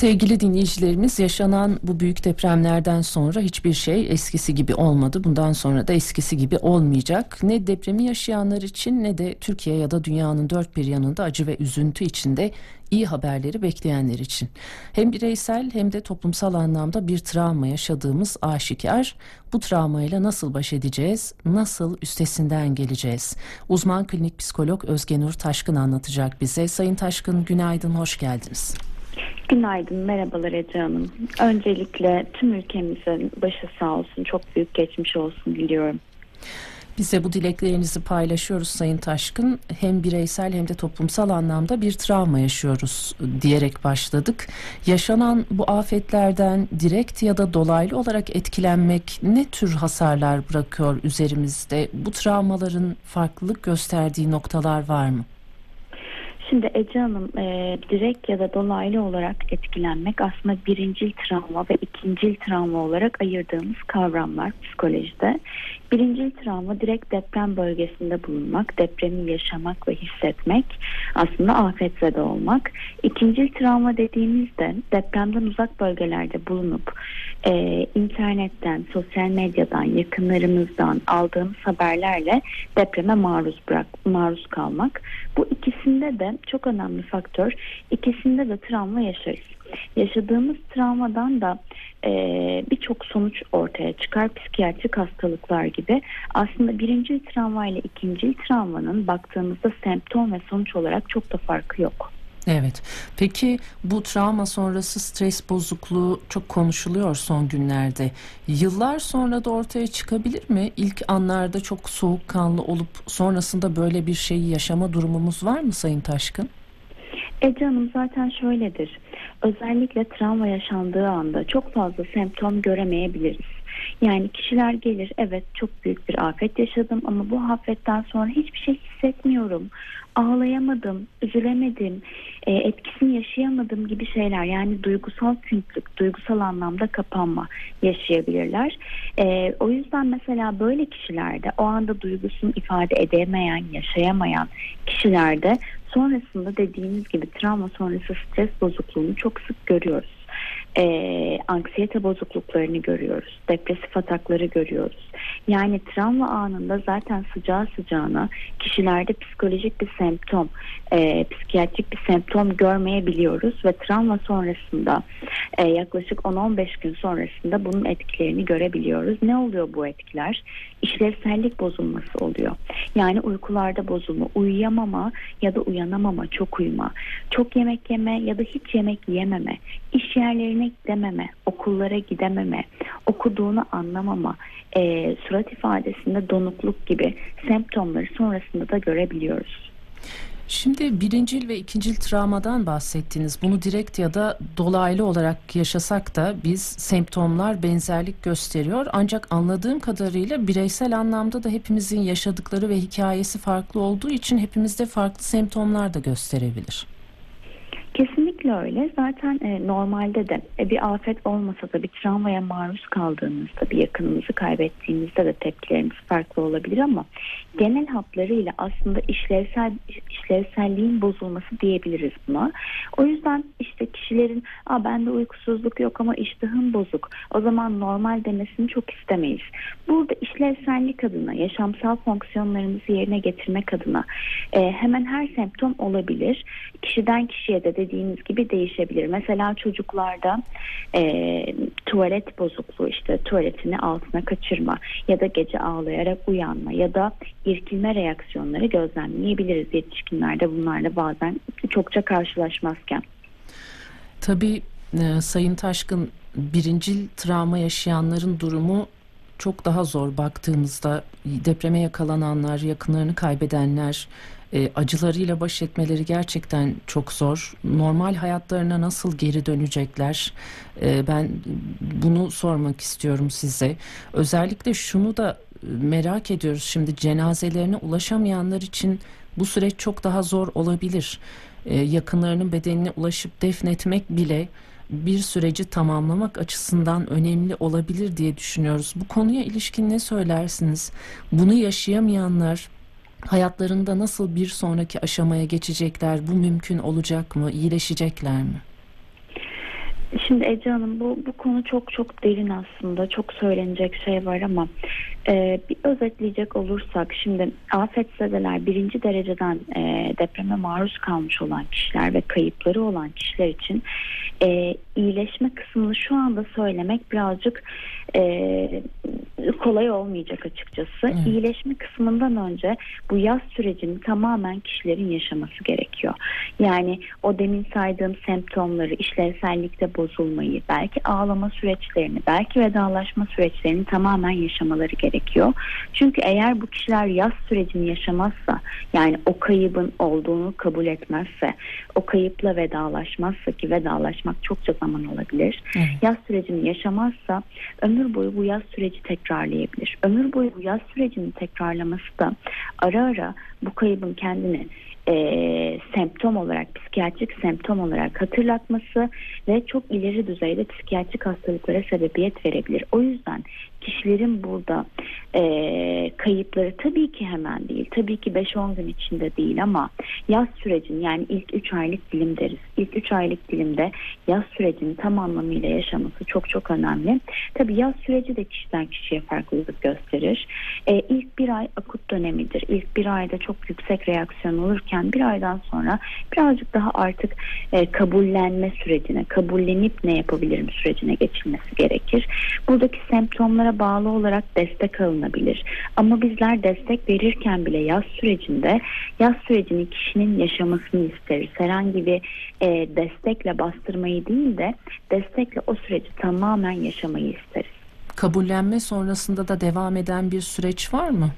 Sevgili dinleyicilerimiz yaşanan bu büyük depremlerden sonra hiçbir şey eskisi gibi olmadı. Bundan sonra da eskisi gibi olmayacak. Ne depremi yaşayanlar için ne de Türkiye ya da dünyanın dört bir yanında acı ve üzüntü içinde iyi haberleri bekleyenler için. Hem bireysel hem de toplumsal anlamda bir travma yaşadığımız aşikar. Bu travmayla nasıl baş edeceğiz? Nasıl üstesinden geleceğiz? Uzman klinik psikolog Özgenur Taşkın anlatacak bize. Sayın Taşkın günaydın, hoş geldiniz. Günaydın, merhabalar Ece Hanım. Öncelikle tüm ülkemizin başı sağ olsun, çok büyük geçmiş olsun diliyorum. Bize bu dileklerinizi paylaşıyoruz Sayın Taşkın. Hem bireysel hem de toplumsal anlamda bir travma yaşıyoruz diyerek başladık. Yaşanan bu afetlerden direkt ya da dolaylı olarak etkilenmek ne tür hasarlar bırakıyor üzerimizde? Bu travmaların farklılık gösterdiği noktalar var mı? Şimdi Ece Hanım e, direkt ya da dolaylı olarak etkilenmek aslında birincil travma ve ikincil travma olarak ayırdığımız kavramlar psikolojide. Birincil travma direkt deprem bölgesinde bulunmak, depremi yaşamak ve hissetmek, aslında afetzede olmak. İkincil travma dediğimizde depremden uzak bölgelerde bulunup e, internetten, sosyal medyadan, yakınlarımızdan aldığımız haberlerle depreme maruz bırak, maruz kalmak. Bu ikisinde de çok önemli faktör. İkisinde de travma yaşarız. Yaşadığımız travmadan da e, birçok sonuç ortaya çıkar. Psikiyatrik hastalıklar gibi. Aslında birinci travma ile ikinci travmanın baktığımızda semptom ve sonuç olarak çok da farkı yok. Evet. Peki bu travma sonrası stres bozukluğu çok konuşuluyor son günlerde. Yıllar sonra da ortaya çıkabilir mi? İlk anlarda çok soğukkanlı olup sonrasında böyle bir şeyi yaşama durumumuz var mı Sayın Taşkın? Ece Hanım zaten şöyledir. Özellikle travma yaşandığı anda çok fazla semptom göremeyebiliriz. Yani kişiler gelir evet çok büyük bir afet yaşadım ama bu afetten sonra hiçbir şey hissetmiyorum. Ağlayamadım, üzülemedim, e, etkisini yaşayamadım gibi şeyler. Yani duygusal küntülük, duygusal anlamda kapanma yaşayabilirler. E, o yüzden mesela böyle kişilerde o anda duygusunu ifade edemeyen, yaşayamayan kişilerde sonrasında dediğimiz gibi travma sonrası stres bozukluğunu çok sık görüyoruz e, anksiyete bozukluklarını görüyoruz. Depresif atakları görüyoruz. Yani travma anında zaten sıcağı sıcağına kişilerde psikolojik bir semptom, e, psikiyatrik bir semptom görmeyebiliyoruz ve travma sonrasında e, yaklaşık 10-15 gün sonrasında bunun etkilerini görebiliyoruz. Ne oluyor bu etkiler? İşlevsellik bozulması oluyor. Yani uykularda bozulma, uyuyamama ya da uyanamama, çok uyuma, çok yemek yeme ya da hiç yemek yememe, iş yerlerine gidememe, okullara gidememe, okuduğunu anlamama, e, surat ifadesinde donukluk gibi semptomları sonrasında da görebiliyoruz. Şimdi birincil ve ikincil travmadan bahsettiniz. Bunu direkt ya da dolaylı olarak yaşasak da biz semptomlar benzerlik gösteriyor. Ancak anladığım kadarıyla bireysel anlamda da hepimizin yaşadıkları ve hikayesi farklı olduğu için hepimizde farklı semptomlar da gösterebilir. Kesinlikle öyle. Zaten e, normalde de e, bir afet olmasa da bir travmaya maruz kaldığımızda, bir yakınımızı kaybettiğimizde de tepkilerimiz farklı olabilir ama genel hatlarıyla aslında işlevsel işlevselliğin bozulması diyebiliriz buna. O yüzden işte kişilerin Aa, bende uykusuzluk yok ama iştahım bozuk. O zaman normal demesini çok istemeyiz. Burada işlevsellik adına, yaşamsal fonksiyonlarımızı yerine getirmek adına e, hemen her semptom olabilir. Kişiden kişiye de dediğiniz gibi değişebilir. Mesela çocuklarda e, tuvalet bozukluğu işte tuvaletini altına kaçırma ya da gece ağlayarak uyanma ya da irkilme reaksiyonları gözlemleyebiliriz yetişkinlerde bunlarla bazen çokça karşılaşmazken. Tabii e, Sayın Taşkın birincil travma yaşayanların durumu çok daha zor baktığımızda depreme yakalananlar, yakınlarını kaybedenler, e, acılarıyla baş etmeleri gerçekten çok zor. Normal hayatlarına nasıl geri dönecekler? E, ben bunu sormak istiyorum size. Özellikle şunu da merak ediyoruz. Şimdi cenazelerine ulaşamayanlar için bu süreç çok daha zor olabilir. E, yakınlarının bedenine ulaşıp defnetmek bile bir süreci tamamlamak açısından önemli olabilir diye düşünüyoruz. Bu konuya ilişkin ne söylersiniz? Bunu yaşayamayanlar hayatlarında nasıl bir sonraki aşamaya geçecekler? Bu mümkün olacak mı? İyileşecekler mi? Şimdi Ece Hanım bu, bu konu çok çok derin aslında. Çok söylenecek şey var ama e, bir özetleyecek olursak şimdi afetzedeler birinci dereceden e, depreme maruz kalmış olan kişiler ve kayıpları olan kişiler için e, iyileşme kısmını şu anda söylemek birazcık e, kolay olmayacak açıkçası. Evet. İyileşme kısmından önce bu yaz sürecini tamamen kişilerin yaşaması gerekiyor. Yani o demin saydığım semptomları, işlevsellikte bozulmayı, belki ağlama süreçlerini, belki vedalaşma süreçlerini tamamen yaşamaları gerekiyor. Çünkü eğer bu kişiler yaz sürecini yaşamazsa, yani o kaybın olduğunu kabul etmezse, o kayıpla vedalaşmazsa ki vedalaşmak çokça zaman olabilir. Evet. Yaz sürecini yaşamazsa ömür boyu bu yaz süreci tekrarlayabilir. Ömür boyu bu yaz sürecini tekrarlaması da ara ara bu kaybın kendini e, semptom olarak, psikiyatrik semptom olarak hatırlatması ve çok ileri düzeyde psikiyatrik hastalıklara sebebiyet verebilir. O yüzden kişilerin burada e, kayıpları tabii ki hemen değil, tabii ki 5-10 gün içinde değil ama yaz sürecin yani ilk 3 aylık dilim deriz. İlk 3 aylık dilimde yaz sürecinin tam anlamıyla yaşaması çok çok önemli. Tabii yaz süreci de kişiden kişiye farklılık gösterir. E, ilk bir ay akut dönemidir. İlk bir ayda çok yüksek reaksiyon olurken bir aydan sonra birazcık daha artık e, kabullenme sürecine, kabullenip ne yapabilirim sürecine geçilmesi gerekir. Buradaki semptomlara bağlı olarak destek alınabilir. Ama bizler destek verirken bile yaz sürecinde yaz sürecini kişinin yaşamasını isteriz. Herhangi bir e, destekle bastırmayı değil de destekle o süreci tamamen yaşamayı isteriz. Kabullenme sonrasında da devam eden bir süreç var mı?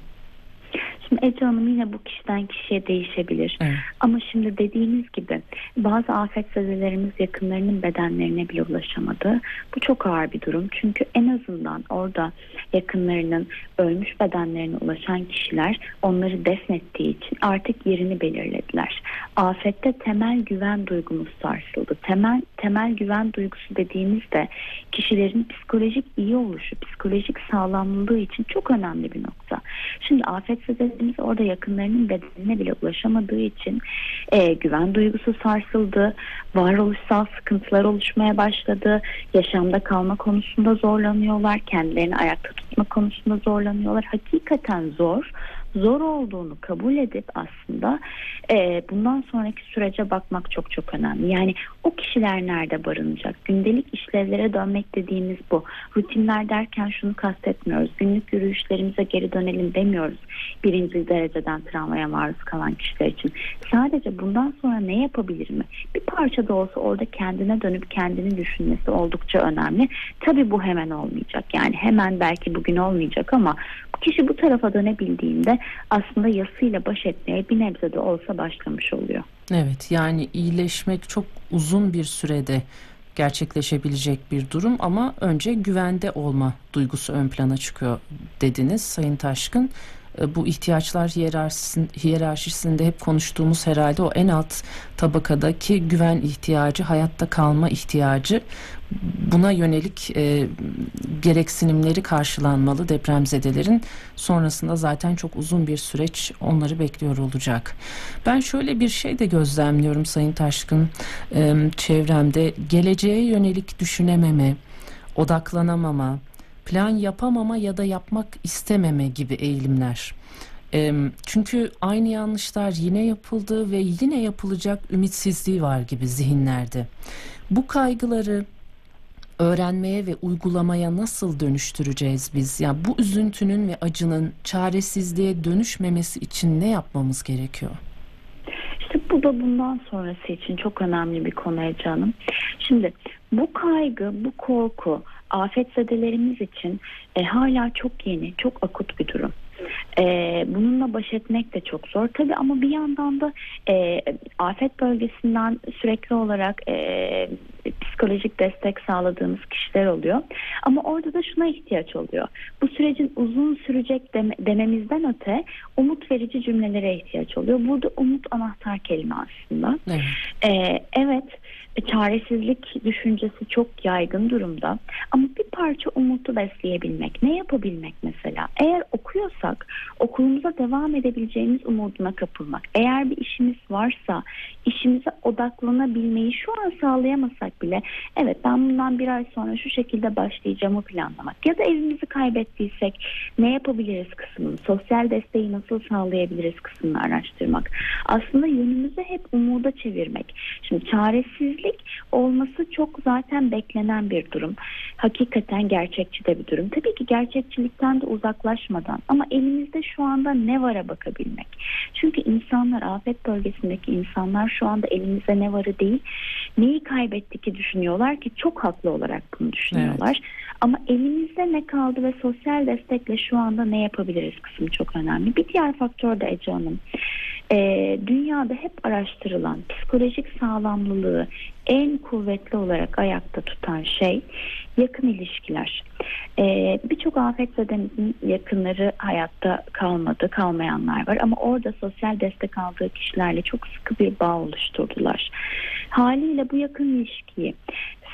Şimdi Ece Hanım yine bu kişiden kişiye değişebilir. Evet. Ama şimdi dediğimiz gibi bazı afetzedelerimiz yakınlarının bedenlerine bile ulaşamadı. Bu çok ağır bir durum. Çünkü en azından orada yakınlarının ölmüş bedenlerine ulaşan kişiler onları defnettiği için artık yerini belirlediler. Afette temel güven duygumuz sarsıldı. Temel temel güven duygusu dediğimizde kişilerin psikolojik iyi oluşu, psikolojik sağlamlığı için çok önemli bir nokta. Şimdi afetzedelerimiz orada yakınlarının bedenine bile ulaşamadığı için e, güven duygusu sarsıldı. Varoluşsal sıkıntılar oluşmaya başladı. Yaşamda kalma konusunda zorlanıyorlar. Kendilerini ayakta tutma konusunda zorlanıyorlar. Hakikaten zor. Zor olduğunu kabul edip aslında e, bundan sonraki sürece bakmak çok çok önemli. Yani o kişiler nerede barınacak? Gündelik işlevlere dönmek dediğimiz bu. Rutinler derken şunu kastetmiyoruz. Günlük yürüyüşlerimize geri dönelim demiyoruz. Birinci dereceden travmaya maruz kalan kişiler için. Sadece bundan sonra ne yapabilir mi? Bir parça da olsa orada kendine dönüp kendini düşünmesi oldukça önemli. Tabii bu hemen olmayacak. Yani hemen belki bugün olmayacak ama kişi bu tarafa dönebildiğinde aslında yasıyla baş etmeye bir nebze de olsa başlamış oluyor. Evet yani iyileşmek çok uzun bir sürede gerçekleşebilecek bir durum ama önce güvende olma duygusu ön plana çıkıyor dediniz Sayın Taşkın. E, Bu ihtiyaçlar hiyerarşisin- hiyerarşisinde hep konuştuğumuz herhalde o en alt tabakadaki güven ihtiyacı, hayatta kalma ihtiyacı buna yönelik e, gereksinimleri karşılanmalı depremzedelerin. Sonrasında zaten çok uzun bir süreç onları bekliyor olacak. Ben şöyle bir şey de gözlemliyorum Sayın Taşkın e, çevremde geleceğe yönelik düşünememe, odaklanamama, plan yapamama ya da yapmak istememe gibi eğilimler. Çünkü aynı yanlışlar yine yapıldı ve yine yapılacak ümitsizliği var gibi zihinlerde. Bu kaygıları öğrenmeye ve uygulamaya nasıl dönüştüreceğiz biz? Yani bu üzüntünün ve acının çaresizliğe dönüşmemesi için ne yapmamız gerekiyor? İşte bu da bundan sonrası için çok önemli bir konu Ece Hanım. Şimdi bu kaygı, bu korku afetzedelerimiz için e, hala çok yeni, çok akut bir durum. E, bununla baş etmek de çok zor tabii ama bir yandan da e, afet bölgesinden sürekli olarak e, psikolojik destek sağladığımız kişiler oluyor. Ama orada da şuna ihtiyaç oluyor. Bu sürecin uzun sürecek deme- dememizden öte umut verici cümlelere ihtiyaç oluyor. Burada umut anahtar kelime aslında. Evet. Ee, evet çaresizlik düşüncesi çok yaygın durumda. Ama bir parça umutu besleyebilmek ne yapabilmek mesela eğer okuyorsak okulumuza devam edebileceğimiz umuduna kapılmak eğer bir işimiz varsa işimize odaklanabilmeyi şu an sağlayamasak bile evet ben bundan bir ay sonra şu şekilde başlayacağımı planlamak ya da evimizi kaybettiysek ne yapabiliriz kısmını, sosyal desteği nasıl sağlayabiliriz kısmını araştırmak. Aslında yönümüzü hep umuda çevirmek. Şimdi çaresizlik olması çok zaten beklenen bir durum. Hakikaten gerçekçi de bir durum. Tabii ki gerçekçilikten de uzaklaşmadan ama elimizde şu anda ne vara bakabilmek. Çünkü insanlar afet bölgesindeki insanlar şu anda elimizde ne varı değil neyi kaybettik ki düşünüyorlar ki çok haklı olarak bunu düşünüyorlar. Evet. Ama elimizde ne kaldı ve sosyal destekle şu anda ne yapabiliriz kısmı çok önemli. Bir diğer faktör de Ece Hanım. Ee, dünyada hep araştırılan psikolojik sağlamlılığı en kuvvetli olarak ayakta tutan şey yakın ilişkiler. Ee, Birçok afetzedenizin yakınları hayatta kalmadı, kalmayanlar var ama orada sosyal destek aldığı kişilerle çok sıkı bir bağ oluşturdular. Haliyle bu yakın ilişkiyi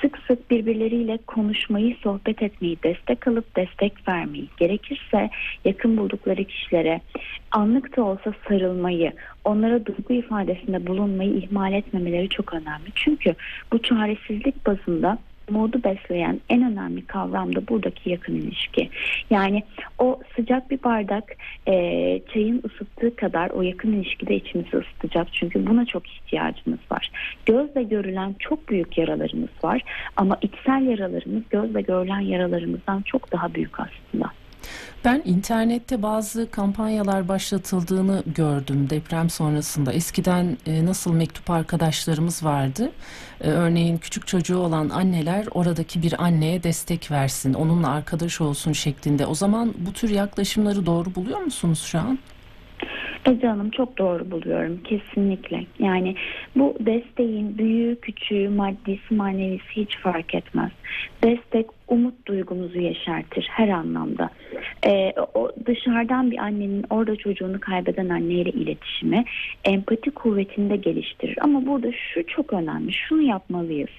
sık sık birbirleriyle konuşmayı, sohbet etmeyi, destek alıp destek vermeyi, gerekirse yakın buldukları kişilere anlık da olsa sarılmayı, onlara duygu ifadesinde bulunmayı ihmal etmemeleri çok önemli. Çünkü bu çaresizlik bazında modu besleyen en önemli kavram da buradaki yakın ilişki. Yani o sıcak bir bardak e, çayın ısıttığı kadar o yakın ilişki de içimizi ısıtacak. Çünkü buna çok ihtiyacımız var. Gözle görülen çok büyük yaralarımız var ama içsel yaralarımız gözle görülen yaralarımızdan çok daha büyük aslında. Ben internette bazı kampanyalar başlatıldığını gördüm deprem sonrasında. Eskiden e, nasıl mektup arkadaşlarımız vardı. E, örneğin küçük çocuğu olan anneler oradaki bir anneye destek versin, onunla arkadaş olsun şeklinde. O zaman bu tür yaklaşımları doğru buluyor musunuz şu an? Ece Hanım çok doğru buluyorum kesinlikle. Yani bu desteğin büyüğü, küçüğü, maddisi, manevisi hiç fark etmez. Destek umut duygumuzu yeşertir her anlamda. Ee, o dışarıdan bir annenin orada çocuğunu kaybeden anneyle iletişimi empati kuvvetini de geliştirir. Ama burada şu çok önemli. Şunu yapmalıyız.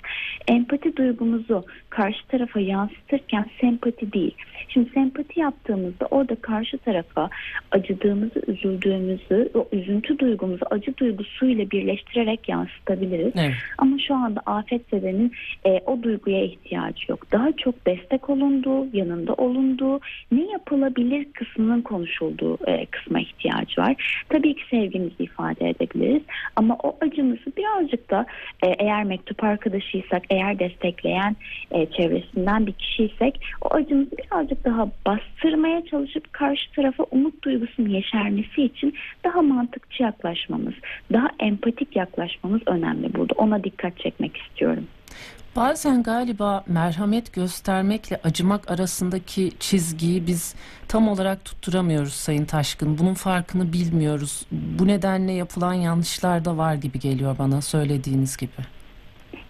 Empati duygumuzu karşı tarafa yansıtırken sempati değil. Şimdi sempati yaptığımızda orada karşı tarafa acıdığımızı, üzüldüğümüzü, o üzüntü duygumuzu acı duygusuyla birleştirerek yansıtabiliriz. Evet. Ama şu anda afetzedenin e, o duyguya ihtiyacı yok. Daha çok destek olunduğu, yanında olunduğu, ne yapılabilir kısmının konuşulduğu e, kısma ihtiyacı var. Tabii ki sevgimizi ifade edebiliriz ama o acımızı birazcık da e, eğer mektup arkadaşıysak, eğer destekleyen e, çevresinden bir kişiysek o acımızı birazcık daha bastırmaya çalışıp karşı tarafa umut duygusunun yeşermesi için daha mantıkçı yaklaşmamız, daha empatik yaklaşmamız önemli burada. Ona dikkat çekmek istiyorum. Bazen galiba merhamet göstermekle acımak arasındaki çizgiyi biz tam olarak tutturamıyoruz Sayın Taşkın. Bunun farkını bilmiyoruz. Bu nedenle yapılan yanlışlar da var gibi geliyor bana söylediğiniz gibi.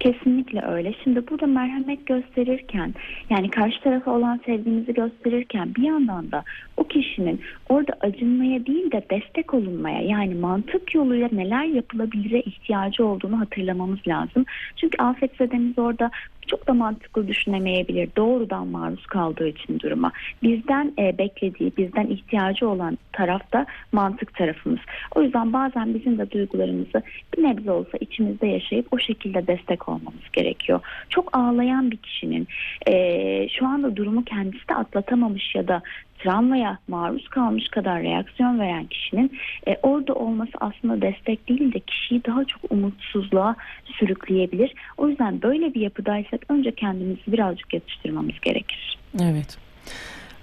Kesinlikle öyle. Şimdi burada merhamet gösterirken yani karşı tarafa olan sevgimizi gösterirken bir yandan da kişinin orada acınmaya değil de destek olunmaya yani mantık yoluyla neler yapılabilire ihtiyacı olduğunu hatırlamamız lazım. Çünkü afetzedemiz orada çok da mantıklı düşünemeyebilir doğrudan maruz kaldığı için duruma. Bizden e, beklediği, bizden ihtiyacı olan taraf da mantık tarafımız. O yüzden bazen bizim de duygularımızı bir nebze olsa içimizde yaşayıp o şekilde destek olmamız gerekiyor. Çok ağlayan bir kişinin e, şu anda durumu kendisi de atlatamamış ya da travmaya maruz kalmış kadar reaksiyon veren kişinin e, orada olması aslında destek değil de kişiyi daha çok umutsuzluğa sürükleyebilir. O yüzden böyle bir yapıdaysak önce kendimizi birazcık yatıştırmamız gerekir. Evet.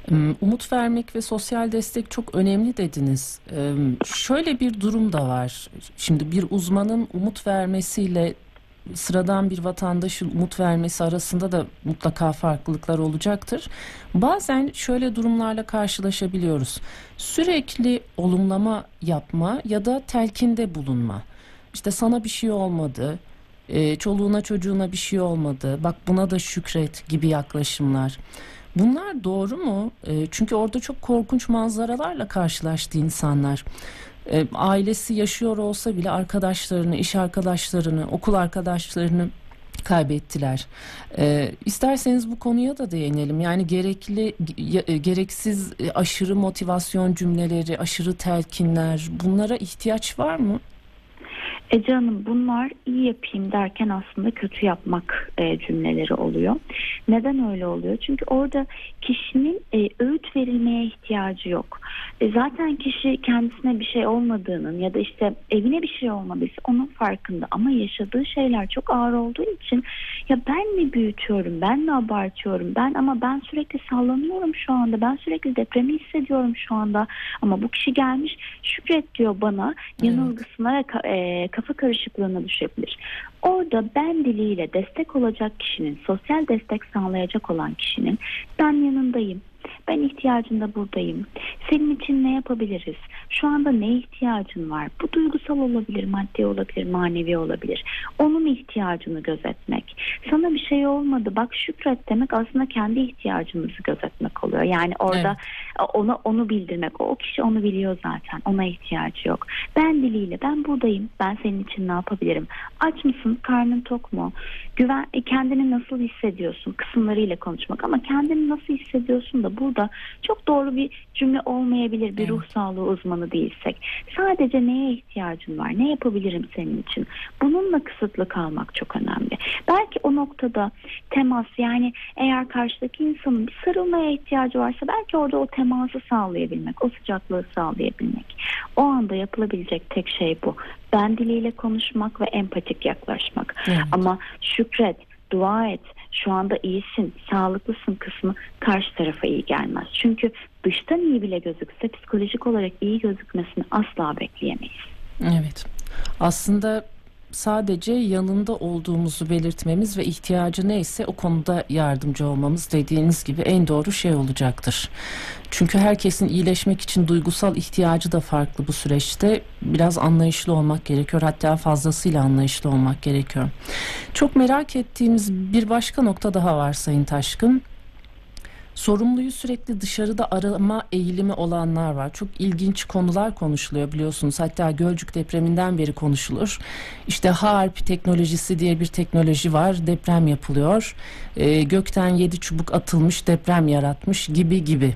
Hmm, umut vermek ve sosyal destek çok önemli dediniz. Şöyle bir durum da var. Şimdi bir uzmanın umut vermesiyle sıradan bir vatandaşın umut vermesi arasında da mutlaka farklılıklar olacaktır. Bazen şöyle durumlarla karşılaşabiliyoruz. Sürekli olumlama yapma ya da telkinde bulunma. İşte sana bir şey olmadı, e, çoluğuna çocuğuna bir şey olmadı, bak buna da şükret gibi yaklaşımlar. Bunlar doğru mu? E, çünkü orada çok korkunç manzaralarla karşılaştı insanlar e, ailesi yaşıyor olsa bile arkadaşlarını, iş arkadaşlarını, okul arkadaşlarını kaybettiler. E, isterseniz bu konuya da değinelim. Yani gerekli e, gereksiz e, aşırı motivasyon cümleleri, aşırı telkinler bunlara ihtiyaç var mı? Ece Hanım bunlar iyi yapayım derken aslında kötü yapmak e, cümleleri oluyor. Neden öyle oluyor? Çünkü orada kişinin e, öğüt verilmeye ihtiyacı yok. E, zaten kişi kendisine bir şey olmadığının ya da işte evine bir şey olmadıysa onun farkında. Ama yaşadığı şeyler çok ağır olduğu için ya ben mi büyütüyorum, ben mi abartıyorum, ben ama ben sürekli sallanıyorum şu anda, ben sürekli depremi hissediyorum şu anda. Ama bu kişi gelmiş şükret diyor bana yanılgısına ve ka- e, kafa karışıklığına düşebilir. Orada ben diliyle destek olacak kişinin, sosyal destek sağlayacak olan kişinin ben yanındayım. Ben ihtiyacında buradayım. Senin için ne yapabiliriz? Şu anda ne ihtiyacın var? Bu duygusal olabilir, maddi olabilir, manevi olabilir. Onun ihtiyacını gözetmek. Sana bir şey olmadı bak şükret demek aslında kendi ihtiyacımızı gözetmek oluyor. Yani orada ona onu bildirmek. O kişi onu biliyor zaten. Ona ihtiyacı yok. Ben diliyle ben buradayım. Ben senin için ne yapabilirim? Aç mısın? Karnın tok mu? Güven e, kendini nasıl hissediyorsun? Kısımlarıyla konuşmak ama kendini nasıl hissediyorsun da burada çok doğru bir cümle olmayabilir. Bir Evet. ruh sağlığı uzmanı değilsek. Sadece neye ihtiyacın var? Ne yapabilirim senin için? Bununla kısıtlı kalmak çok önemli. Belki o noktada temas yani eğer karşıdaki insanın bir sarılmaya ihtiyacı varsa belki orada o teması sağlayabilmek, o sıcaklığı sağlayabilmek. O anda yapılabilecek tek şey bu. Ben diliyle konuşmak ve empatik yaklaşmak. Evet. Ama şükret, dua et, şu anda iyisin, sağlıklısın kısmı karşı tarafa iyi gelmez. Çünkü dıştan iyi bile gözükse psikolojik olarak iyi gözükmesini asla bekleyemeyiz. Evet. Aslında sadece yanında olduğumuzu belirtmemiz ve ihtiyacı neyse o konuda yardımcı olmamız dediğiniz gibi en doğru şey olacaktır. Çünkü herkesin iyileşmek için duygusal ihtiyacı da farklı bu süreçte. Biraz anlayışlı olmak gerekiyor. Hatta fazlasıyla anlayışlı olmak gerekiyor. Çok merak ettiğimiz bir başka nokta daha var Sayın Taşkın. Sorumluyu sürekli dışarıda arama eğilimi olanlar var. Çok ilginç konular konuşuluyor biliyorsunuz. Hatta Gölcük depreminden beri konuşulur. İşte HARP teknolojisi diye bir teknoloji var. Deprem yapılıyor. Ee, gökten yedi çubuk atılmış deprem yaratmış gibi gibi.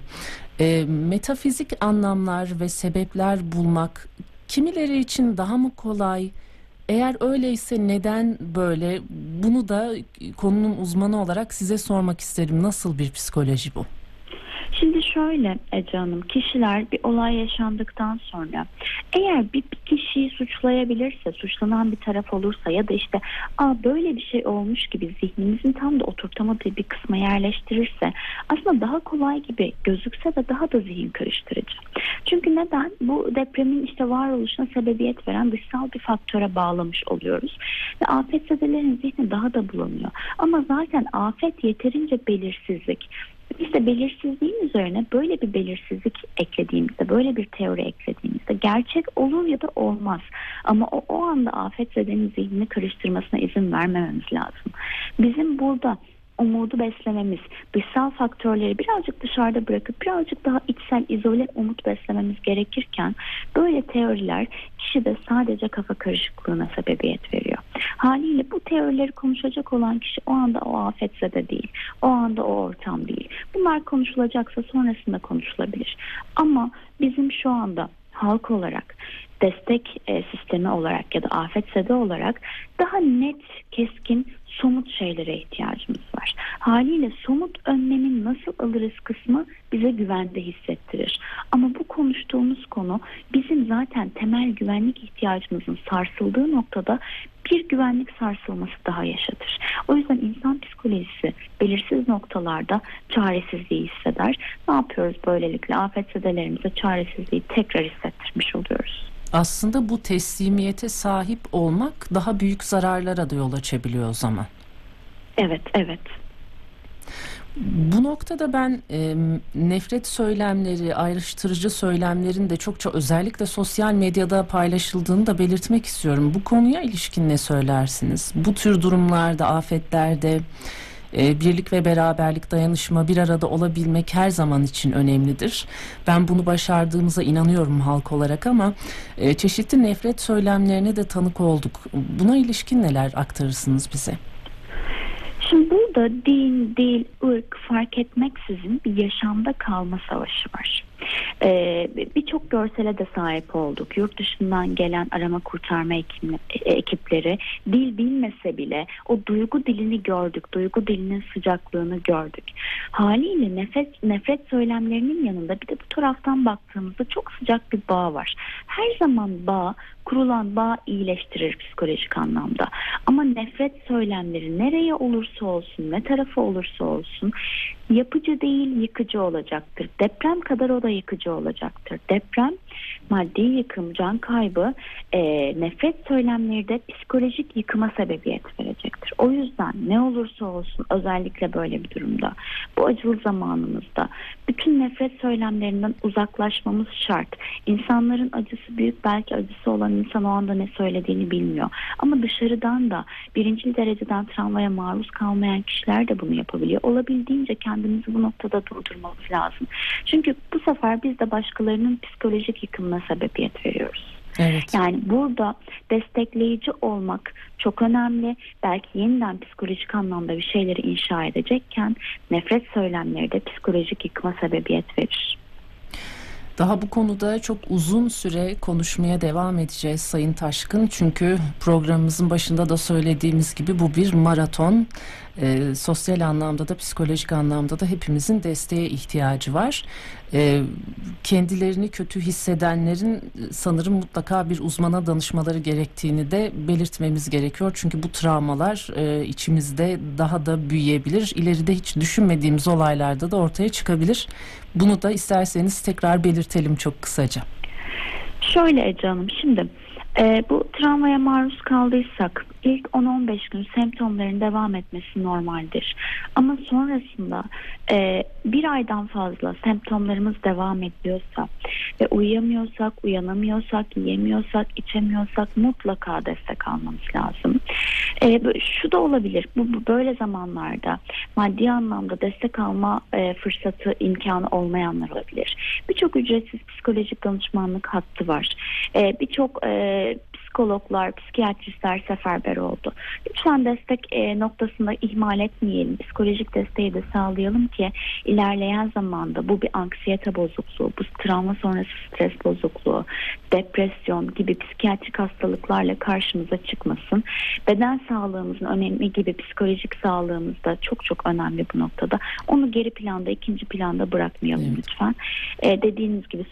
Ee, metafizik anlamlar ve sebepler bulmak kimileri için daha mı kolay? Eğer öyleyse neden böyle? Bunu da konunun uzmanı olarak size sormak isterim. Nasıl bir psikoloji bu? Şimdi şöyle Ece Hanım, kişiler bir olay yaşandıktan sonra eğer bir, kişiyi suçlayabilirse, suçlanan bir taraf olursa ya da işte Aa, böyle bir şey olmuş gibi zihnimizin tam da oturtamadığı bir kısma yerleştirirse aslında daha kolay gibi gözükse de daha da zihin karıştırıcı. Çünkü neden? Bu depremin işte varoluşuna sebebiyet veren dışsal bir faktöre bağlamış oluyoruz. Ve afetzedelerin zihni daha da bulanıyor. Ama zaten afet yeterince belirsizlik. Biz de belirsizliğin üzerine böyle bir belirsizlik eklediğimizde, böyle bir teori eklediğimizde gerçek olur ya da olmaz. Ama o, o anda afetzedenin zihnini karıştırmasına izin vermememiz lazım. Bizim burada umudu beslememiz, dışsal faktörleri birazcık dışarıda bırakıp birazcık daha içsel izole umut beslememiz gerekirken böyle teoriler kişide sadece kafa karışıklığına sebebiyet veriyor. Haliyle bu teorileri konuşacak olan kişi o anda o afetzede değil, o anda o ortam değil. Bunlar konuşulacaksa sonrasında konuşulabilir. Ama bizim şu anda halk olarak destek e, sistemi olarak ya da afetzede olarak daha net, keskin, somut şeylere ihtiyacımız var. Haliyle somut önlemin nasıl alırız kısmı bize güvende hissettirir. Ama bu konuştuğumuz konu bizim zaten temel güvenlik ihtiyacımızın sarsıldığı noktada bir güvenlik sarsılması daha yaşatır. O yüzden insan psikolojisi belirsiz noktalarda çaresizliği hisseder. Ne yapıyoruz böylelikle? Afetzedelerimize çaresizliği tekrar hissettirmiş oluyoruz. Aslında bu teslimiyete sahip olmak daha büyük zararlara da yol açabiliyor o zaman. Evet, evet. Bu noktada ben e, nefret söylemleri, ayrıştırıcı söylemlerin de çokça özellikle sosyal medyada paylaşıldığını da belirtmek istiyorum. Bu konuya ilişkin ne söylersiniz? Bu tür durumlarda, afetlerde e, birlik ve beraberlik, dayanışma, bir arada olabilmek her zaman için önemlidir. Ben bunu başardığımıza inanıyorum halk olarak ama e, çeşitli nefret söylemlerine de tanık olduk. Buna ilişkin neler aktarırsınız bize? Şimdi burada din, dil, ırk fark etmeksizin bir yaşamda kalma savaşı var. Ee, Birçok görsele de sahip olduk. Yurt dışından gelen arama kurtarma e, ekipleri dil bilmese bile o duygu dilini gördük. Duygu dilinin sıcaklığını gördük. Haliyle nefret, nefret söylemlerinin yanında bir de bu taraftan baktığımızda çok sıcak bir bağ var. Her zaman bağ, kurulan bağ iyileştirir psikolojik anlamda. Ama nefret söylemleri nereye olursa olsun, ne tarafa olursa olsun yapıcı değil yıkıcı olacaktır. Deprem kadar o da yıkıcı olacaktır. Deprem maddi yıkım, can kaybı, e, nefret söylemleri de psikolojik yıkıma sebebiyet verecektir. O yüzden ne olursa olsun özellikle böyle bir durumda bu acılı zamanımızda bütün nefret söylemlerinden uzaklaşmamız şart. İnsanların acısı büyük belki acısı olan insan o anda ne söylediğini bilmiyor. Ama dışarıdan da birinci dereceden travmaya maruz kalmayan kişiler de bunu yapabiliyor. Olabildiğince kendimizi bu noktada durdurmamız lazım. Çünkü bu sefer biz de başkalarının psikolojik yıkımına sebebiyet veriyoruz. Evet. Yani burada destekleyici olmak çok önemli. Belki yeniden psikolojik anlamda bir şeyleri inşa edecekken nefret söylemleri de psikolojik yıkıma sebebiyet verir. Daha bu konuda çok uzun süre konuşmaya devam edeceğiz Sayın Taşkın. Çünkü programımızın başında da söylediğimiz gibi bu bir maraton. Ee, sosyal anlamda da psikolojik anlamda da hepimizin desteğe ihtiyacı var. Ee, kendilerini kötü hissedenlerin e, sanırım mutlaka bir uzmana danışmaları gerektiğini de belirtmemiz gerekiyor. Çünkü bu travmalar e, içimizde daha da büyüyebilir. İleride hiç düşünmediğimiz olaylarda da ortaya çıkabilir. Bunu da isterseniz tekrar belirtelim çok kısaca. Şöyle Ece Hanım şimdi e, bu travmaya maruz kaldıysak ilk 10-15 gün semptomların devam etmesi normaldir. Ama sonrasında e, bir aydan fazla semptomlarımız devam ediyorsa ve uyuyamıyorsak, uyanamıyorsak, yiyemiyorsak, içemiyorsak mutlaka destek almamız lazım. E, şu da olabilir. Bu, bu böyle zamanlarda maddi anlamda destek alma e, fırsatı, imkanı olmayanlar olabilir. Birçok ücretsiz psikolojik danışmanlık hattı var. E, Birçok e, psikologlar, psikiyatristler seferber oldu. Lütfen destek e, noktasında ihmal etmeyelim. Psikolojik desteği de sağlayalım ki ilerleyen zamanda bu bir anksiyete bozukluğu, bu travma sonrası stres bozukluğu, depresyon gibi psikiyatrik hastalıklarla karşımıza çıkmasın. Beden sağlığımızın önemi gibi psikolojik sağlığımız da çok çok önemli bu noktada. Onu geri planda, ikinci planda bırakmayalım Evet. lütfen. E, dediğiniz gibi